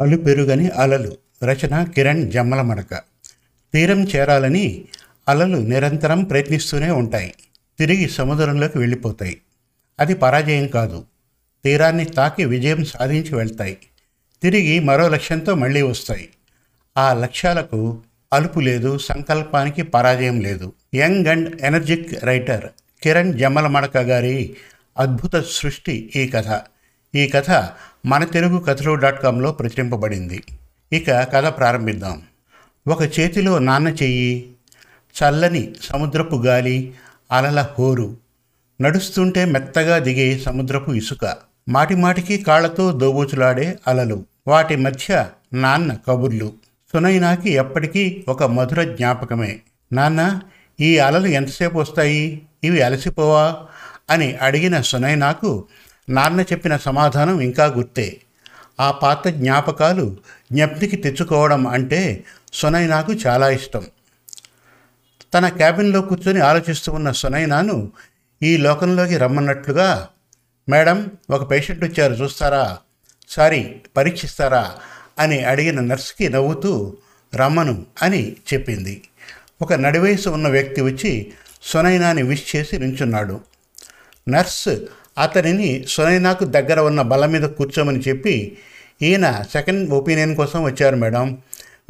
అలు పెరుగని అలలు. రచన కిరణ్ జమ్మల మడక తీరం చేరాలని అలలు నిరంతరం ప్రయత్నిస్తూనే ఉంటాయి. తిరిగి సముద్రంలోకి వెళ్ళిపోతాయి. అది పరాజయం కాదు. తీరాన్ని తాకి విజయం సాధించి వెళ్తాయి. తిరిగి మరో లక్ష్యంతో మళ్ళీ వస్తాయి. ఆ లక్ష్యాలకు అలుపు లేదు సంకల్పానికి పరాజయం లేదు. Young and energetic writer Kiran Jammalamadaka గారి అద్భుత సృష్టి ఈ కథ. ఈ కథ మన తెలుగు కథలు డాట్ కామ్లో ప్రచురింపబడింది. ఇక కథ ప్రారంభిద్దాం. ఒక చేతిలో నాన్న చెయ్యి చల్లని సముద్రపు గాలి అలల హోరు. నడుస్తుంటే మెత్తగా దిగే సముద్రపు ఇసుక. మాటిమాటికి కాళ్ళతో దోబూచులాడే అలలు. వాటి మధ్య నాన్న కబుర్లు. సునైనాకి ఎప్పటికీ ఒక మధుర జ్ఞాపకమే. నాన్న ఈ అలలు ఎంతసేపు వస్తాయి? ఇవి అలసిపోవా? అని అడిగిన సునైనాకు నాన్న చెప్పిన సమాధానం ఇంకా గుర్తే. ఆ పాత జ్ఞాపకాలు జ్ఞప్తికి తెచ్చుకోవడం అంటే సునైనాకు చాలా ఇష్టం. తన క్యాబిన్లో కూర్చొని ఆలోచిస్తూ ఉన్న సునైనాను ఈ లోకంలోకి రమ్మన్నట్లుగా మేడం ఒక పేషెంట్ వచ్చారు చూస్తారా? సారీ పరీక్షిస్తారా? అని అడిగిన నర్స్కి నవ్వుతూ రమ్మను అని చెప్పింది. ఒక నడివయసు ఉన్న వ్యక్తి వచ్చి సునైనాని విష్ చేసి నించున్నాడు. నర్స్ అతనిని సునైనాకు దగ్గర ఉన్న బల మీద కూర్చోమని చెప్పి ఈయన సెకండ్ ఒపీనియన్ కోసం వచ్చారు మేడం.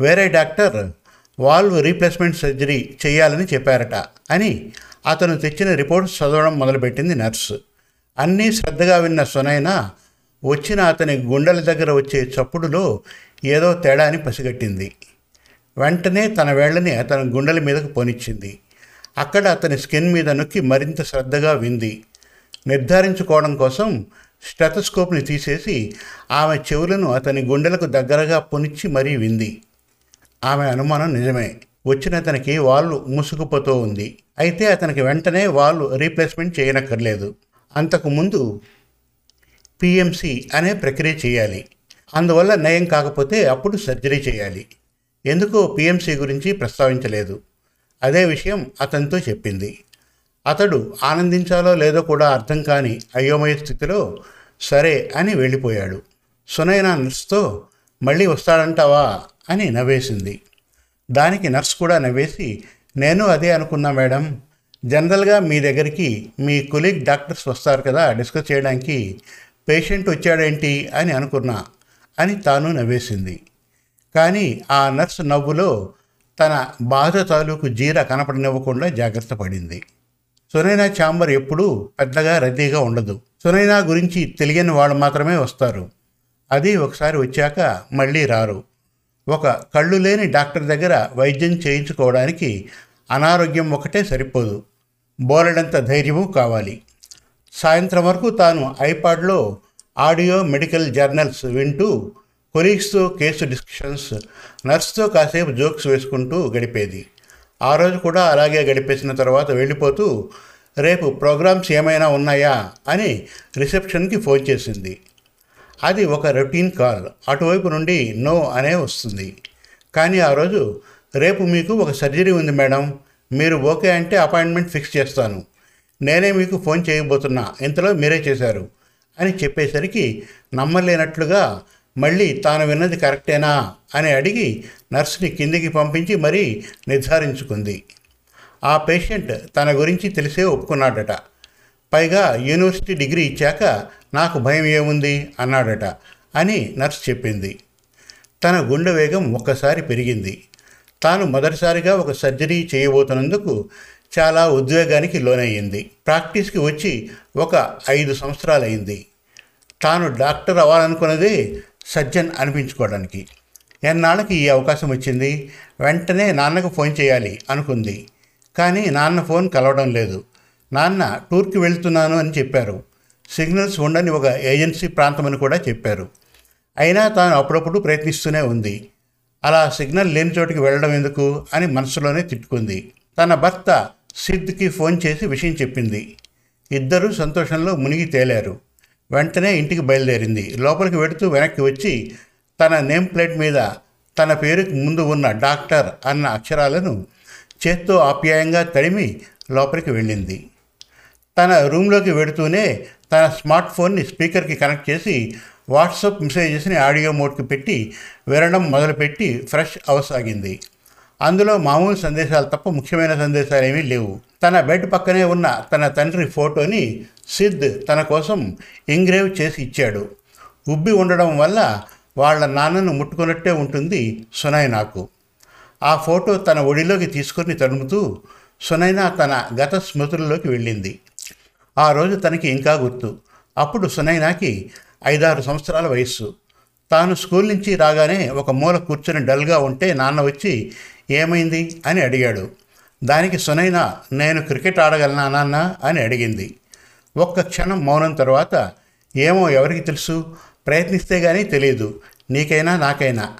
వేరే డాక్టర్ వాల్వ్ రీప్లేస్మెంట్ సర్జరీ చేయాలని చెప్పారట అని అతను తెచ్చిన రిపోర్ట్స్ చదవడం మొదలుపెట్టింది నర్స్ అన్నీ శ్రద్ధగా విన్న సునైన వచ్చిన అతని గుండెల దగ్గర వచ్చే చప్పుడులో ఏదో తేడా అని పసిగట్టింది. వెంటనే తన వేళ్ళని అతని గుండెల మీదకు పోనిచ్చింది. అక్కడ అతని స్కిన్ మీద నొక్కి మరింత శ్రద్ధగా వింది. నిర్ధారించుకోవడం కోసం స్టెథస్కోప్ని తీసేసి ఆమె చెవులను అతని గుండెలకు దగ్గరగా పొనిచ్చి మరీ వింది. ఆమె అనుమానం నిజమే. వచ్చిన అతనికి వాళ్ళు మూసుకుపోతూ ఉంది. అయితే అతనికి వెంటనే వాళ్ళు రీప్లేస్మెంట్ చేయనక్కర్లేదు. అంతకుముందు పిఎంసి అనే ప్రక్రియ చేయాలి. అందువల్ల నయం కాకపోతే అప్పుడు సర్జరీ చేయాలి. ఎందుకో పిఎంసి గురించి ప్రస్తావించలేదు. అదే విషయం అతనితో చెప్పింది. అతడు ఆనందించాలో లేదో కూడా అర్థం కాని అయోమయ స్థితిలో సరే అని వెళ్ళిపోయాడు. సునైనా నర్స్తో మళ్ళీ వస్తాడంటావా? అని నవ్వేసింది. దానికి నర్స్ కూడా నవ్వేసి నేను అదే అనుకున్నా మేడం. జనరల్గా మీ దగ్గరికి మీ కొలీగ్ డాక్టర్స్ వస్తారు కదా డిస్కస్ చేయడానికి. పేషెంట్ వచ్చాడేంటి? అని అనుకున్నా అని తాను నవ్వేసింది. కానీ ఆ నర్స్ నవ్వులో తన బాధ తాలూకు జీర కనపడనివ్వకుండా జాగ్రత్త పడింది. సునైనా ఛాంబర్ ఎప్పుడూ పెద్దగా రద్దీగా ఉండదు. సునైనా గురించి తెలియని వాళ్ళు మాత్రమే వస్తారు. అది ఒకసారి వచ్చాక మళ్ళీ రారు. ఒక కళ్ళు లేని డాక్టర్ దగ్గర వైద్యం చేయించుకోవడానికి అనారోగ్యం ఒకటే సరిపోదు. బోలెడంత ధైర్యము కావాలి. సాయంత్రం వరకు తాను ఐపాడ్లో ఆడియో మెడికల్ జర్నల్స్ వింటూ కొలీగ్స్తో కేసు డిస్కషన్స్ నర్స్తో కాసేపు జోక్స్ వేసుకుంటూ గడిపేది. ఆ రోజు కూడా అలాగే గడిపేసిన తర్వాత వెళ్ళిపోతూ రేపు ప్రోగ్రామ్స్ ఏమైనా ఉన్నాయా? అని రిసెప్షన్కి ఫోన్ చేసింది. అది ఒక రొటీన్ కాల్. అటువైపు నుండి నో అనే వస్తుంది. కానీ ఆ రోజు రేపు మీకు ఒక సర్జరీ ఉంది మేడం. మీరు ఓకే అంటే అపాయింట్మెంట్ ఫిక్స్ చేస్తాను. నేనే మీకు ఫోన్ చేయబోతున్నా. ఇంతలో మీరే చేశారు అని చెప్పేసరికి నమ్మలేనట్లుగా మళ్ళీ తాను విన్నది కరెక్టేనా? అని అడిగి నర్సుని కిందికి పంపించి మరీ నిర్ధారించుకుంది. ఆ పేషెంట్ తన గురించి తెలిసే ఒప్పుకున్నాడట. పైగా యూనివర్సిటీ డిగ్రీ ఇచ్చాక నాకు భయం ఏముంది అన్నాడట అని నర్స్ చెప్పింది. తన గుండె వేగం ఒక్కసారి పెరిగింది. తాను మొదటిసారిగా ఒక సర్జరీ చేయబోతున్నందుకు చాలా ఉద్వేగానికి లోనయ్యింది. ప్రాక్టీస్కి వచ్చి ఒక ఐదు సంవత్సరాలైంది తాను డాక్టర్ అవ్వాలనుకున్నదే సర్జన్ అనిపించుకోవడానికి. ఎన్నాళ్ళకి ఈ అవకాశం వచ్చింది? వెంటనే నాన్నకు ఫోన్ చేయాలి అనుకుంది. కానీ నాన్న ఫోన్ కలవడం లేదు. నాన్న టూర్కి వెళ్తున్నాను అని చెప్పారు. సిగ్నల్స్ ఉండని ఒక ఏజెన్సీ ప్రాంతం అని కూడా చెప్పారు. అయినా తాను అప్పుడప్పుడు ప్రయత్నిస్తూనే ఉంది. అలా సిగ్నల్ లేని చోటికి వెళ్ళడం ఎందుకు అని మనసులోనే తిట్టుకుంది. తన భర్త సిద్ధ్కి ఫోన్ చేసి విషయం చెప్పింది. ఇద్దరూ సంతోషంలో మునిగి తేలారు. వెంటనే ఇంటికి బయలుదేరింది. లోపలికి వెడుతూ వెనక్కి వచ్చి తన నేమ్ ప్లేట్ మీద తన పేరుకు ముందు ఉన్న డాక్టర్ అన్న అక్షరాలను చేత్తో ఆప్యాయంగా తడిమి లోపలికి వెళ్ళింది. తన రూమ్లోకి వెడుతూనే తన స్మార్ట్ ఫోన్ని స్పీకర్కి కనెక్ట్ చేసి వాట్సాప్ మెసేజెస్ని ఆడియో మోడ్కి పెట్టి వినడం మొదలుపెట్టి ఫ్రెష్ అవసాగింది అందులో మామూలు సందేశాలు తప్ప ముఖ్యమైన సందేశాలు ఏమీ లేవు. తన బెడ్ పక్కనే ఉన్న తన తండ్రి ఫోటోని సిద్ తన కోసం ఎంగ్రేవ్ చేసి ఇచ్చాడు. ఉబ్బి ఉండడం వల్ల వాళ్ళ నాన్నను ముట్టుకున్నట్టే ఉంటుంది సునైనాకు ఆ ఫోటో తన ఒడిలోకి తీసుకొని తడుముతూ సునైనా తన గత స్మృతుల్లోకి వెళ్ళింది. ఆ రోజు తనకి ఇంకా గుర్తు. అప్పుడు సునైనాకి ఐదారు సంవత్సరాల వయస్సు. తాను స్కూల్ నుంచి రాగానే ఒక మూల కూర్చొని డల్గా ఉంటే నాన్న వచ్చి ఏమైంది? అని అడిగాడు. దానికి సునైనా నేను క్రికెట్ ఆడగలనా నాన్న? అని అడిగింది. ఒక్క క్షణం మౌనం తర్వాత ఏమో ఎవరికి తెలుసు? ప్రయత్నిస్తే కానీ తెలియదు నీకైనా నాకైనా.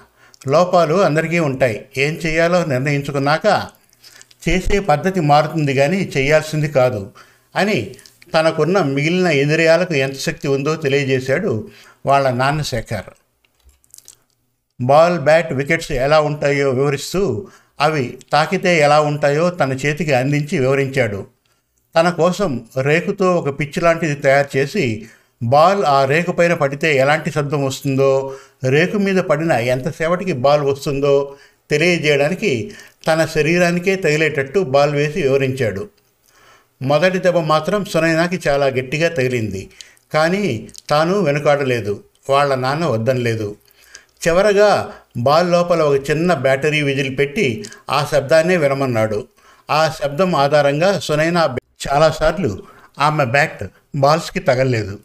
లోపాలు అందరికీ ఉంటాయి. ఏం చేయాలో నిర్ణయించుకున్నాక చేసే పద్ధతి మారుతుంది కానీ చేయాల్సింది కాదు అని తనకున్న మిగిలిన ఇంద్రియాలకు ఎంత శక్తి ఉందో తెలియజేశాడు వాళ్ళ నాన్న శేఖర్. బాల్ బ్యాట్ వికెట్స్ ఎలా ఉంటాయో వివరిస్తూ అవి తాకితే ఎలా ఉంటాయో తన చేతికి అందించి వివరించాడు. తన కోసం రేకుతో ఒక పిచ్చి లాంటిది తయారు చేసి బాల్ ఆ రేకు పైన పడితే ఎలాంటి శబ్దం వస్తుందో రేకు మీద పడిన ఎంతసేపటికి బాల్ వస్తుందో తెలియజేయడానికి తన శరీరానికే తగిలేటట్టు బాల్ వేసి వివరించాడు. మొదటి దెబ్బ మాత్రం సునైనాకి చాలా గట్టిగా తగిలింది. కానీ తాను వెనుకాడలేదు. వాళ్ళ నాన్న వద్దనలేదు చివరగా బాల్ లోపల ఒక చిన్న బ్యాటరీ విజిల్ పెట్టి ఆ శబ్దాన్నే వినమన్నాడు. ఆ శబ్దం ఆధారంగా సునైనా చాలాసార్లు ఆమె బ్యాట్ బాల్స్కి తగలలేదు.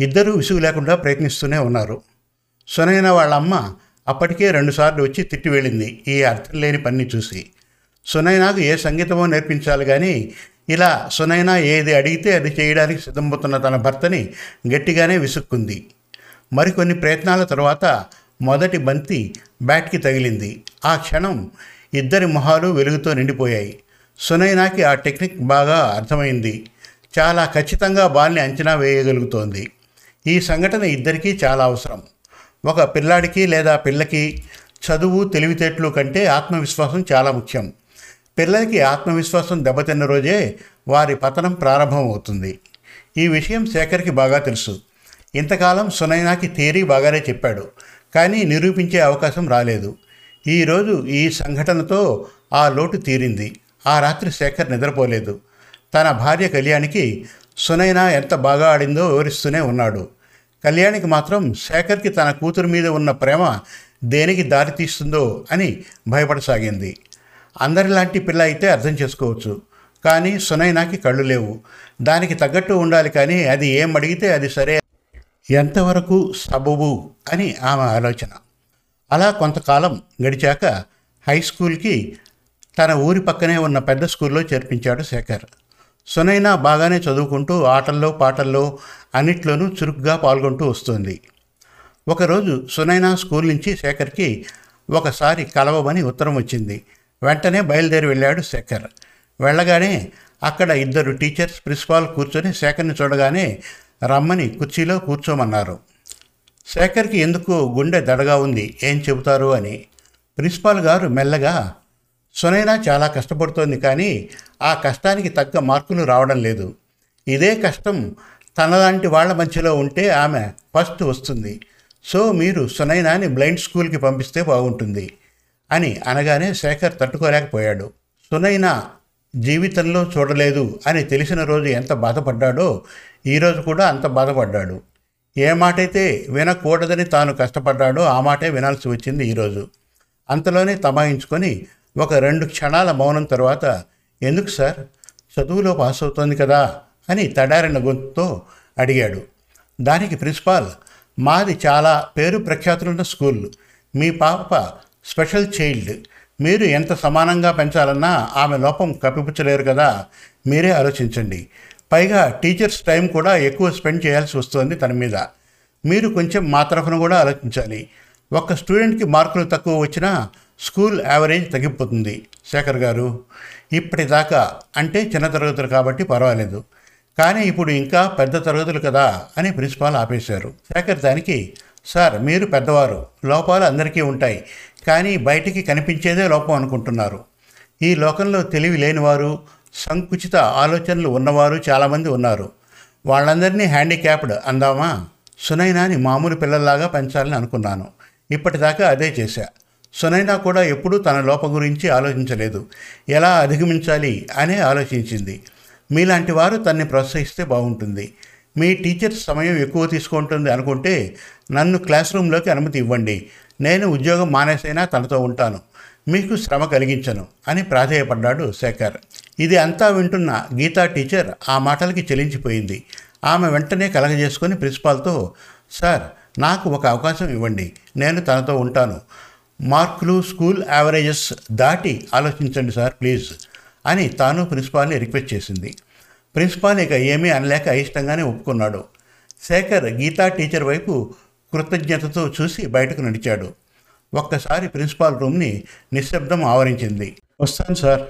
ఇద్దరూ విసుగు లేకుండా ప్రయత్నిస్తూనే ఉన్నారు. సునైన వాళ్ళ అమ్మ అప్పటికే రెండుసార్లు వచ్చి తిట్టి వెళ్ళింది ఈ అర్థం లేని పని చూసి. సునైనాకు ఏ సంగీతమో నేర్పించాలి కానీ ఇలా సునైనా ఏది అడిగితే అది చేయడానికి సిద్ధమవుతున్న తన భర్తని గట్టిగానే విసుక్కుంది. మరికొన్ని ప్రయత్నాల తర్వాత మొదటి బంతి బ్యాట్కి తగిలింది. ఆ క్షణం ఇద్దరి మొహాలు వెలుగుతో నిండిపోయాయి. సునైనాకి ఆ టెక్నిక్ బాగా అర్థమైంది. చాలా ఖచ్చితంగా బాల్ని అంచనా వేయగలుగుతోంది. ఈ సంఘటన ఇద్దరికీ చాలా అవసరం. ఒక పిల్లాడికి లేదా పిల్లకి చదువు తెలివితేటలు కంటే ఆత్మవిశ్వాసం చాలా ముఖ్యం. పిల్లలకి ఆత్మవిశ్వాసం దెబ్బతిన్న రోజే వారి పతనం ప్రారంభమవుతుంది. ఈ విషయం శేఖర్కి బాగా తెలుసు. ఇంతకాలం సునైనాకి థియరీ బాగానే చెప్పాడు కానీ నిరూపించే అవకాశం రాలేదు. ఈరోజు ఈ సంఘటనతో ఆ లోటు తీరింది. ఆ రాత్రి శేఖర్ నిద్రపోలేదు. తన భార్య కళ్యాణికి సునైనా ఎంత బాగా ఆడిందో వివరిస్తూనే ఉన్నాడు. కళ్యాణికి మాత్రం శేఖర్కి తన కూతురు మీద ఉన్న ప్రేమ దేనికి దారి తీస్తుందో అని భయపడసాగింది. అందరిలాంటి పిల్ల అయితే అర్థం చేసుకోవచ్చు. కానీ సునైనాకి కళ్ళు లేవు. దానికి తగ్గట్టు ఉండాలి కానీ అది ఏం అడిగితే అది సరే. ఎంతవరకు సబబు అని ఆమె ఆలోచన. అలా కొంతకాలం గడిచాక హై స్కూల్కి తన ఊరి పక్కనే ఉన్న పెద్ద స్కూల్లో చేర్పించాడు శేఖర్. సునైనా బాగానే చదువుకుంటూ ఆటల్లో పాటల్లో అన్నిట్లోనూ చురుగ్గా పాల్గొంటూ వస్తుంది. ఒకరోజు సునైనా స్కూల్ నుంచి శేఖర్కి ఒకసారి కలవమని ఉత్తరం వచ్చింది. వెంటనే బయలుదేరి వెళ్ళాడు శేఖర్. వెళ్ళగానే అక్కడ ఇద్దరు టీచర్స్ ప్రిన్సిపాల్ కూర్చొని శేఖర్ని చూడగానే రమ్మని కుర్చీలో కూర్చోమన్నారు. శేఖర్కి ఎందుకు గుండె దడగా ఉంది? ఏం చెబుతారు? అని. ప్రిన్సిపాల్ గారు మెల్లగా సునైనా చాలా కష్టపడుతోంది కానీ ఆ కష్టానికి తగ్గ మార్కులు రావడం లేదు. ఇదే కష్టం తనలాంటి వాళ్ళ మధ్యలో ఉంటే ఆమె ఫస్ట్ వస్తుంది. సో మీరు సునైనాని బ్లైండ్ స్కూల్కి పంపిస్తే బాగుంటుంది అని అనగానే శేఖర్ తట్టుకోలేకపోయాడు. సునైనా జీవితంలో చూడలేదు అని తెలిసిన రోజు ఎంత బాధపడ్డాడో ఈరోజు కూడా అంత బాధపడ్డాడు. ఏ మాటైతే వినకూడదని తాను కష్టపడ్డాడో ఆ మాటే వినాల్సి వచ్చింది ఈరోజు అంతలోనే తమాయించుకొని ఒక రెండు క్షణాల మౌనం తర్వాత ఎందుకు సార్? చదువులో పాస్ అవుతోంది కదా అని తడారిన గొంతుతో అడిగాడు. దానికి ప్రిన్సిపాల్ మాది చాలా పేరు ప్రఖ్యాతులున్న స్కూల్. మీ పాప స్పెషల్ చైల్డ్. మీరు ఎంత సమానంగా పెంచాలన్నా ఆమె లోపం కప్పిపుచ్చలేరు కదా. మీరే ఆలోచించండి. పైగా టీచర్స్ టైం కూడా ఎక్కువ స్పెండ్ చేయాల్సి వస్తుంది తన మీద. మీరు కొంచెం మా తరఫున కూడా ఆలోచించాలి. ఒక్క స్టూడెంట్కి మార్కులు తక్కువ వచ్చినా స్కూల్ యావరేజ్ తగ్గిపోతుంది. శేఖర్ గారు ఇప్పటిదాకా అంటే చిన్న తరగతులు కాబట్టి పర్వాలేదు. కానీ ఇప్పుడు ఇంకా పెద్ద తరగతులు కదా అని ప్రిన్సిపాల్ ఆపేశారు. శేఖర్ దానికి సార్ మీరు పెద్దవారు లోపాలు అందరికీ ఉంటాయి కానీ బయటికి కనిపించేదే లోపం అనుకుంటున్నారు. ఈ లోకంలో తెలివి లేనివారు సంకుచిత ఆలోచనలు ఉన్నవారు చాలామంది ఉన్నారు. వాళ్ళందరినీ హ్యాండిక్యాప్డ్ అందామా? సునైనాని మామూలు పిల్లల్లాగా పెంచాలని అనుకున్నాను. ఇప్పటిదాకా అదే చేశా. సునైనా కూడా ఎప్పుడూ తన లోపం గురించి ఆలోచించలేదు. ఎలా అధిగమించాలి అనే ఆలోచించింది. మీలాంటి వారు తన్ని ప్రోత్సహిస్తే బాగుంటుంది. మీ టీచర్ సమయం ఎక్కువ తీసుకుంటుంది అనుకుంటే నన్ను క్లాస్ రూమ్లోకి అనుమతి ఇవ్వండి. నేను ఉద్యోగం మానేసైనా తనతో ఉంటాను. మీకు శ్రమ కలిగించను అని ప్రాధేయపడ్డాడు శేఖర్. ఇది అంతా వింటున్న గీతా టీచర్ ఆ మాటలకి చెలించిపోయింది. ఆమె వెంటనే కలగజేసుకొని ప్రిన్సిపాల్తో సార్ నాకు ఒక అవకాశం ఇవ్వండి. నేను తనతో ఉంటాను. మార్కులు స్కూల్ యావరేజెస్ దాటి ఆలోచించండి సార్ ప్లీజ్ అని తాను ప్రిన్సిపాల్ని రిక్వెస్ట్ చేసింది. ప్రిన్సిపాల్ ఇక ఏమీ అనలేక అయిష్టంగానే ఒప్పుకున్నాడు. శేఖర్ గీతా టీచర్ వైపు కృతజ్ఞతతో చూసి బయటకు నడిచాడు. ఒక్కసారి ప్రిన్సిపాల్ రూమ్ని నిశ్శబ్దం ఆవరించింది. వస్తాను సార్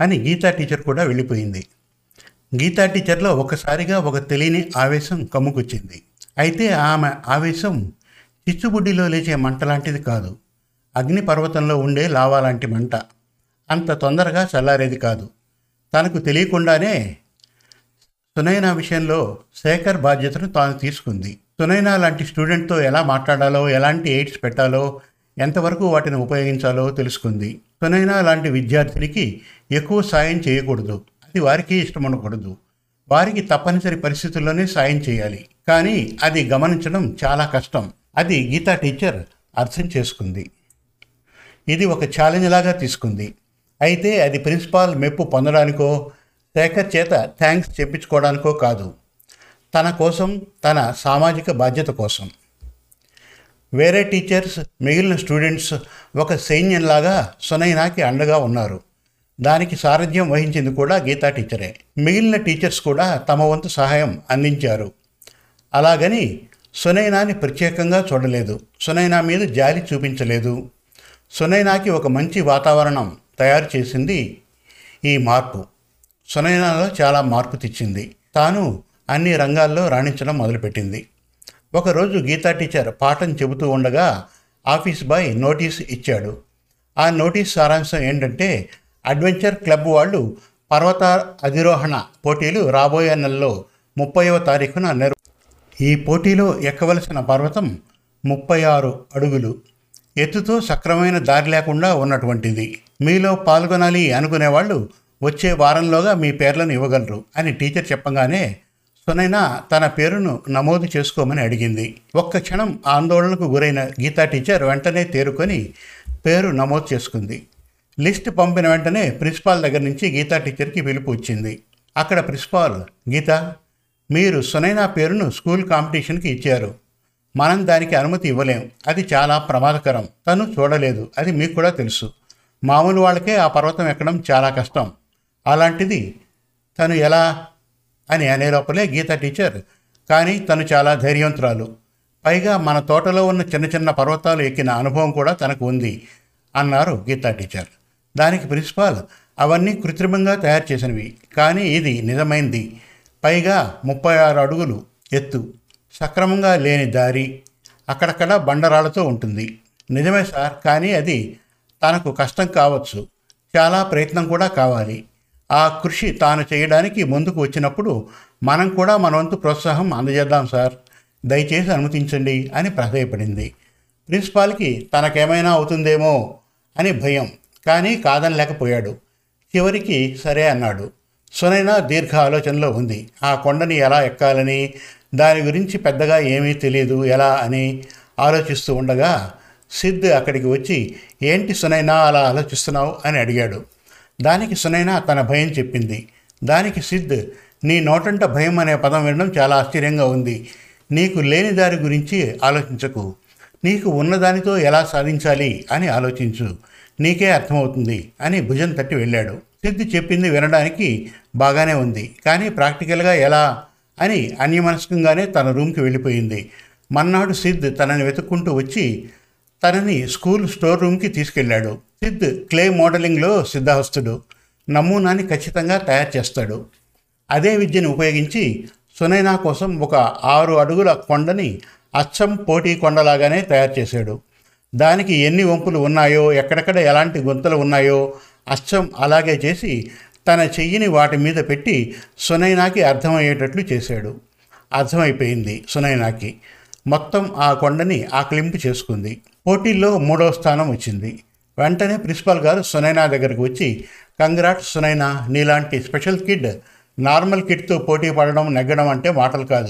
అని గీతా టీచర్ కూడా వెళ్ళిపోయింది. గీతా టీచర్లో ఒకసారిగా ఒక తెలియని ఆవేశం కమ్ముకొచ్చింది. అయితే ఆమె ఆవేశం చిచ్చుబుడ్డిలో లేచే మంట లాంటిది కాదు. అగ్నిపర్వతంలో ఉండే లావా లాంటి మంట. అంత తొందరగా చల్లారేది కాదు. తనకు తెలియకుండానే సునైనా విషయంలో శేఖర్ బాధ్యతను తాను తీసుకుంది. సునైనా లాంటి స్టూడెంట్తో ఎలా మాట్లాడాలో ఎలాంటి ఎయిడ్స్ పెట్టాలో ఎంతవరకు వాటిని ఉపయోగించాలో తెలుసుకుంది. సునైనా లాంటి విద్యార్థినికి ఎక్కువ సాయం చేయకూడదు. అది వారికి ఇష్టం ఉండకూడదు వారికి తప్పనిసరి పరిస్థితుల్లోనే సాయం చేయాలి. కానీ అది గమనించడం చాలా కష్టం. అది గీతా టీచర్ అర్థం చేసుకుంది. ఇది ఒక ఛాలెంజ్ లాగా తీసుకుంది. అయితే అది ప్రిన్సిపాల్ మెప్పు పొందడానికో శేఖర్ చేత థ్యాంక్స్ చెప్పించుకోవడానికో కాదు. తన కోసం తన సామాజిక బాధ్యత కోసం. వేరే టీచర్స్ మిగిలిన స్టూడెంట్స్ ఒక సైన్యంలాగా సునైనాకి అండగా ఉన్నారు. దానికి సారథ్యం వహించింది కూడా గీతా టీచరే. మిగిలిన టీచర్స్ కూడా తమ వంతు సహాయం అందించారు. అలాగని సునైనాని ప్రత్యేకంగా చూడలేదు. సునైనా మీద జాలి చూపించలేదు. సునైనాకి ఒక మంచి వాతావరణం తయారు చేసింది ఈ మార్పు. సునైనాలో చాలా మార్పు తెచ్చింది. తాను అన్ని రంగాల్లో రాణించడం మొదలుపెట్టింది. ఒకరోజు గీతా టీచర్ పాఠం చెబుతూ ఉండగా ఆఫీస్ బాయ్ నోటీస్ ఇచ్చాడు. ఆ నోటీస్ సారాంశం ఏంటంటే అడ్వెంచర్ క్లబ్ వాళ్ళు పర్వత అధిరోహణ పోటీలు రాబోయే నెలలో ముప్పైవ తారీఖున నిర్ ఈ పోటీలో ఎక్కవలసిన పర్వతం ముప్పై ఆరు అడుగులు. ఎత్తుతో సక్రమైన దారి లేకుండా ఉన్నటువంటిది. మీలో పాల్గొనాలి అనుకునేవాళ్ళు వచ్చే వారంలోగా మీ పేర్లను ఇవ్వగలరు అని టీచర్ చెప్పగానే సునైనా తన పేరును నమోదు చేసుకోమని అడిగింది. ఒక్క క్షణం ఆందోళనకు గురైన గీతా టీచర్ వెంటనే తేరుకొని పేరు నమోదు చేసుకుంది. లిస్ట్ పంపిన వెంటనే ప్రిన్సిపాల్ దగ్గర నుంచి గీతా టీచర్కి పిలుపు వచ్చింది. అక్కడ ప్రిన్సిపాల్ గీత మీరు సునైనా పేరును స్కూల్ కాంపిటీషన్కి ఇచ్చారు. మనం దానికి అనుమతి ఇవ్వలేం. అది చాలా ప్రమాదకరం. తను చూడలేదు. అది మీకు కూడా తెలుసు. మామూలు వాళ్ళకే ఆ పర్వతం ఎక్కడం చాలా కష్టం. అలాంటిది తను ఎలా అని అనే లోపలే గీత టీచర్. కానీ తను చాలా ధైర్యవంతురాలు. పైగా మన తోటలో ఉన్న చిన్న చిన్న పర్వతాలు ఎక్కిన అనుభవం కూడా తనకు ఉంది అన్నారు గీతా టీచర్. దానికి ప్రిన్సిపాల్ అవన్నీ కృత్రిమంగా తయారు చేసినవి. కానీ ఇది నిజమైంది. పైగా ముప్పై ఆరు అడుగులు ఎత్తు. సక్రమంగా లేని దారి అక్కడక్కడ బండరాళ్ళతో ఉంటుంది. నిజమే సార్ కానీ అది తనకు కష్టం కావచ్చు. చాలా ప్రయత్నం కూడా కావాలి. ఆ కృషి తాను చేయడానికి ముందుకు వచ్చినప్పుడు మనం కూడా మన వంతు ప్రోత్సాహం అందజేద్దాం సార్. దయచేసి అనుమతించండి అని ప్రాధేయపడింది. ప్రిన్సిపాల్కి తనకేమైనా అవుతుందేమో అని భయం కానీ కాదనలేకపోయాడు. చివరికి సరే అన్నాడు. సునైనా దీర్ఘ ఆలోచనలో ఉంది. ఆ కొండని ఎలా ఎక్కాలని దాని గురించి పెద్దగా ఏమీ తెలియదు ఎలా అని ఆలోచిస్తూ ఉండగా సిద్ధ్ అక్కడికి వచ్చి ఏంటి సునైనా అలా ఆలోచిస్తున్నావు? అని అడిగాడు. దానికి సునైనా తన భయం చెప్పింది. దానికి సిద్ధ్ నీ నోటంట భయం అనే పదం వినడం చాలా ఆశ్చర్యంగా ఉంది. నీకు లేని దారి గురించి ఆలోచించకు. నీకు ఉన్నదానితో ఎలా సాధించాలి అని ఆలోచించు. నీకే అర్థమవుతుంది అని భుజం తట్టి వెళ్ళాడు. సిద్ధి చెప్పింది వినడానికి బాగానే ఉంది కానీ ప్రాక్టికల్గా ఎలా అని అన్యమనస్కంగానే తన రూమ్కి వెళ్ళిపోయింది. మన్నాడు సిద్ తనని వెతుక్కుంటూ వచ్చి తనని స్కూల్ స్టోర్ రూమ్కి తీసుకెళ్ళాడు. సిద్ క్లే మోడలింగ్లో సిద్ధహస్తుడు. నమూనాని ఖచ్చితంగా తయారు చేస్తాడు. అదే విద్యను ఉపయోగించి సునైనా కోసం ఒక ఆరు అడుగుల కొండని అచ్చం పోటీ కొండలాగానే తయారు చేశాడు. దానికి ఎన్ని వంపులు ఉన్నాయో ఎక్కడెక్కడ ఎలాంటి గుంతలు ఉన్నాయో అచ్చం అలాగే చేసి తన చెయ్యిని వాటి మీద పెట్టి సునైనాకి అర్థమయ్యేటట్లు చేశాడు. అర్థమైపోయింది సునైనాకి. మొత్తం ఆ కొండని ఆకలింపు చేసుకుంది. పోటీల్లో మూడవ స్థానం వచ్చింది. వెంటనే ప్రిన్సిపాల్ గారు సునైనా దగ్గరకు వచ్చి కంగ్రాట్ సునైనా నీలాంటి స్పెషల్ కిడ్ నార్మల్ కిడ్తో పోటీ పడడం నెగ్గడం అంటే మాటలు కాదు.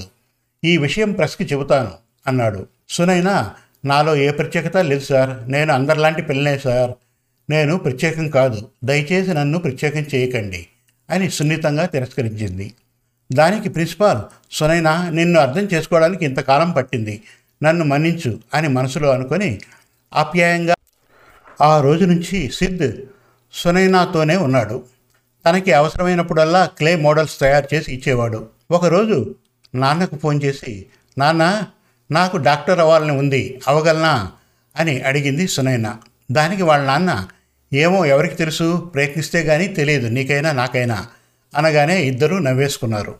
ఈ విషయం ప్రెస్కి చెబుతాను అన్నాడు. సునైనా నాలో ఏ ప్రత్యేకత లేదు సార్. నేను అందరిలాంటి పిల్లనే సార్. నేను ప్రత్యేకం కాదు దయచేసి నన్ను ప్రత్యేకం చేయకండి అని సున్నితంగా తిరస్కరించింది. దానికి ప్రిన్సిపాల్ సునైనా నిన్ను అర్థం చేసుకోవడానికి ఇంతకాలం పట్టింది నన్ను మన్నించు అని మనసులో అనుకొని ఆప్యాయంగా ఆ రోజు నుంచి సిద్ సునైనాతోనే ఉన్నాడు. తనకి అవసరమైనప్పుడల్లా క్లే మోడల్స్ తయారు చేసి ఇచ్చేవాడు. ఒకరోజు నాన్నకు ఫోన్ చేసి నాన్న నాకు డాక్టర్ అవ్వాలని ఉంది అవగలనా? అని అడిగింది సునైనా. దానికి వాళ్ళ నాన్న ఏమో ఎవరికి తెలుసు? ప్రయత్నిస్తే కానీ తెలియదు. నీకైనా నాకైనా అనగానే ఇద్దరూ నవ్వేసుకున్నారు.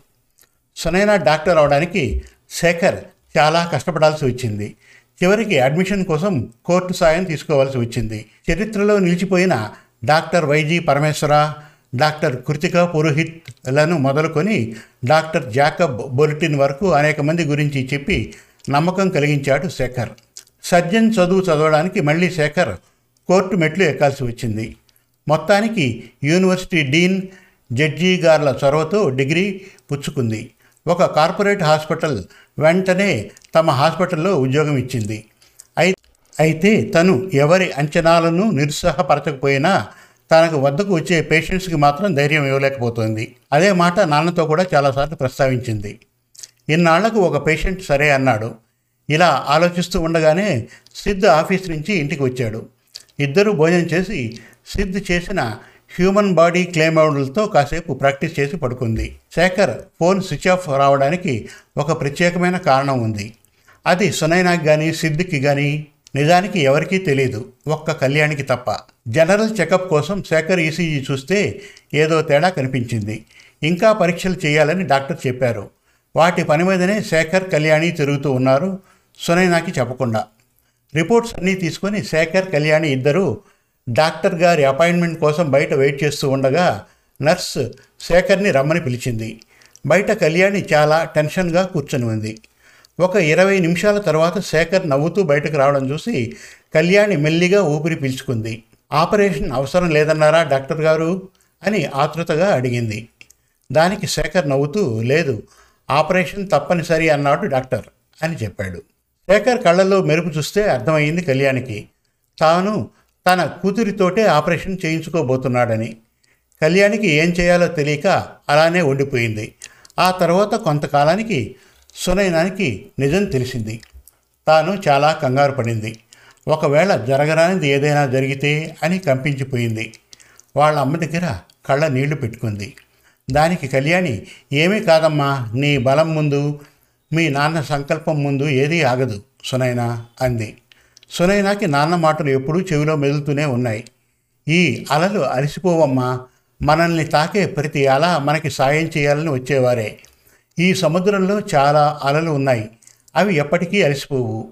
సునైనా డాక్టర్ అవడానికి శేఖర్ చాలా కష్టపడాల్సి వచ్చింది. చివరికి అడ్మిషన్ కోసం కోర్టు సాయం తీసుకోవాల్సి వచ్చింది. చరిత్రలో నిలిచిపోయిన doctor Y G Parameshwara doctor Kritika పురోహిత్లను మొదలుకొని డాక్టర్ జాకబ్ బొలిటిన్ వరకు అనేక మంది గురించి చెప్పి నమ్మకం కలిగించాడు శేఖర్. సర్జన్ చదువు చదవడానికి మళ్ళీ శేఖర్ కోర్టు మెట్లు ఎక్కాల్సి వచ్చింది. మొత్తానికి యూనివర్సిటీ డీన్ జడ్జి గార్ల చొరవతో డిగ్రీ పుచ్చుకుంది. ఒక కార్పొరేట్ హాస్పిటల్ వెంటనే తమ హాస్పిటల్లో ఉద్యోగం ఇచ్చింది. అయి అయితే తను ఎవరి అంచనాలను నిరుత్సాహపరచకపోయినా తనకు వద్దకు వచ్చే పేషెంట్స్కి మాత్రం ధైర్యం ఇవ్వలేకపోతుంది. అదే మాట నాన్నతో కూడా చాలాసార్లు ప్రస్తావించింది. ఇన్నాళ్ళకు ఒక పేషెంట్ సరే అన్నాడు. ఇలా ఆలోచిస్తూ ఉండగానే సిద్ధ ఆఫీస్ నుంచి ఇంటికి వచ్చాడు. ఇద్దరూ భోజనం చేసి సిద్ధ్ చేసిన హ్యూమన్ బాడీ క్లేమౌడలతో కాసేపు ప్రాక్టీస్ చేసి పడుకుంది. శేఖర్ ఫోన్ స్విచ్ ఆఫ్ రావడానికి ఒక ప్రత్యేకమైన కారణం ఉంది. అది సునైనాకి కానీ సిద్ధికి కానీ నిజానికి ఎవరికీ తెలియదు ఒక్క కళ్యాణికి తప్ప. జనరల్ చెకప్ కోసం శేఖర్ ఈసీజీ చూస్తే ఏదో తేడా కనిపించింది. ఇంకా పరీక్షలు చేయాలని డాక్టర్ చెప్పారు. వాటి పని మీదనే శేఖర్ కళ్యాణి తిరుగుతూ ఉన్నారు సునైనాకి చెప్పకుండా. రిపోర్ట్స్ అన్నీ తీసుకొని శేఖర్ కళ్యాణి ఇద్దరు డాక్టర్ గారి అపాయింట్మెంట్ కోసం బయట వెయిట్ చేస్తూ ఉండగా నర్స్ శేఖర్ని రమ్మని పిలిచింది. బయట కళ్యాణి చాలా టెన్షన్గా కూర్చొని ఉంది. ఒక ఇరవై నిమిషాల తర్వాత శేఖర్ నవ్వుతూ బయటకు రావడం చూసి కళ్యాణి మెల్లిగా ఊపిరి పీల్చుకుంది. ఆపరేషన్ అవసరం లేదన్నారా డాక్టర్ గారు? అని ఆతృతగా అడిగింది. దానికి శేఖర్ నవ్వుతూ లేదు ఆపరేషన్ తప్పనిసరి అన్నాడు డాక్టర్ అని చెప్పాడు. శేఖర్ కళ్ళల్లో మెరుపు చూస్తే అర్థమైంది కళ్యాణికి. తాను తన కూతురితోటే ఆపరేషన్ చేయించుకోబోతున్నాడని. కళ్యాణికి ఏం చేయాలో తెలియక అలానే ఉండిపోయింది. ఆ తర్వాత కొంతకాలానికి సునైనానికి నిజం తెలిసింది. తాను చాలా కంగారు పడింది. ఒకవేళ జరగరానిది ఏదైనా జరిగితే అని కంపించిపోయింది. వాళ్ళ అమ్మ దగ్గర కళ్ళ నీళ్ళు పెట్టుకుంది. దానికి కళ్యాణి ఏమీ కాదమ్మా నీ బలం ముందు మీ నాన్న సంకల్పం ముందు ఏదీ ఆగదు సునైనా అంది. సునైనాకి నాన్న మాటలు ఎప్పుడూ చెవిలో మెదులుతూనే ఉన్నాయి. ఈ అలలు అలసిపోవమ్మా మనల్ని తాకే ప్రతి అల మనకి సాయం చేయాలని వచ్చేవారే. ఈ సముద్రంలో చాలా అలలు ఉన్నాయి అవి ఎప్పటికీ అలసిపోవు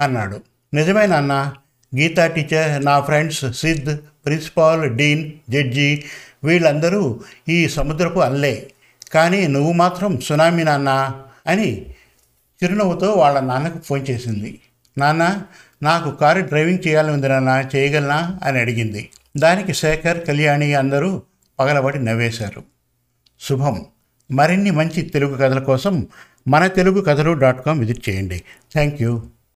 అన్నాడు. నిజమే నాన్న గీతా టీచర్ నా friends Sid principal dean judge వీళ్ళందరూ ఈ సముద్రపు అల్లే. కానీ నువ్వు మాత్రం సునామీ నాన్న అని చిరునవ్వుతో వాళ్ళ నాన్నకు ఫోన్ చేసింది. నాన్న నాకు కారు డ్రైవింగ్ చేయాలని ఉంది నాన్న చేయగలనా? అని అడిగింది. దానికి శేఖర్ కళ్యాణి అందరూ పగలబడి నవ్వేశారు. శుభం. మరిన్ని మంచి తెలుగు కథల కోసం మన తెలుగు కథలు డాట్ కామ్ విజిట్ చేయండి. Thank you.